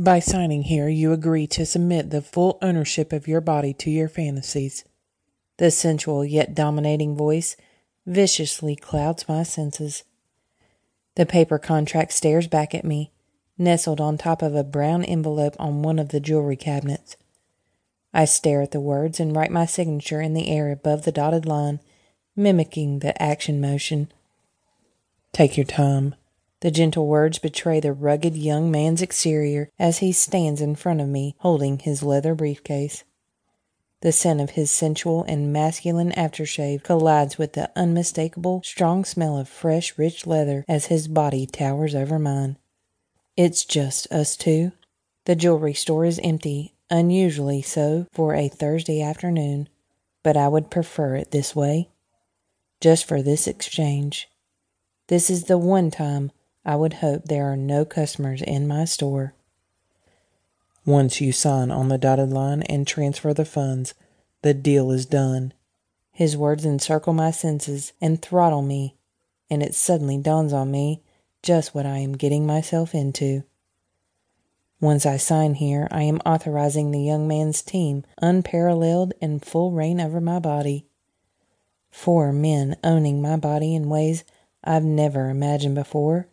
By signing here, you agree to submit the full ownership of your body to your fantasies. The sensual yet dominating voice viciously clouds my senses. The paper contract stares back at me, nestled on top of a brown envelope on one of the jewelry cabinets. I stare at the words and write my signature in the air above the dotted line, mimicking the action motion. Take your time. The gentle words betray the rugged young man's exterior as he stands in front of me holding his leather briefcase. The scent of his sensual and masculine aftershave collides with the unmistakable strong smell of fresh, rich leather as his body towers over mine. It's just us two. The jewelry store is empty, unusually so for a Thursday afternoon, but I would prefer it this way. Just for this exchange. This is the one time I would hope there are no customers in my store. Once you sign on the dotted line and transfer the funds, the deal is done. His words encircle my senses and throttle me, and it suddenly dawns on me just what I am getting myself into. Once I sign here, I am authorizing the young man's team unparalleled and full reign over my body. Four men owning my body in ways I've never imagined before.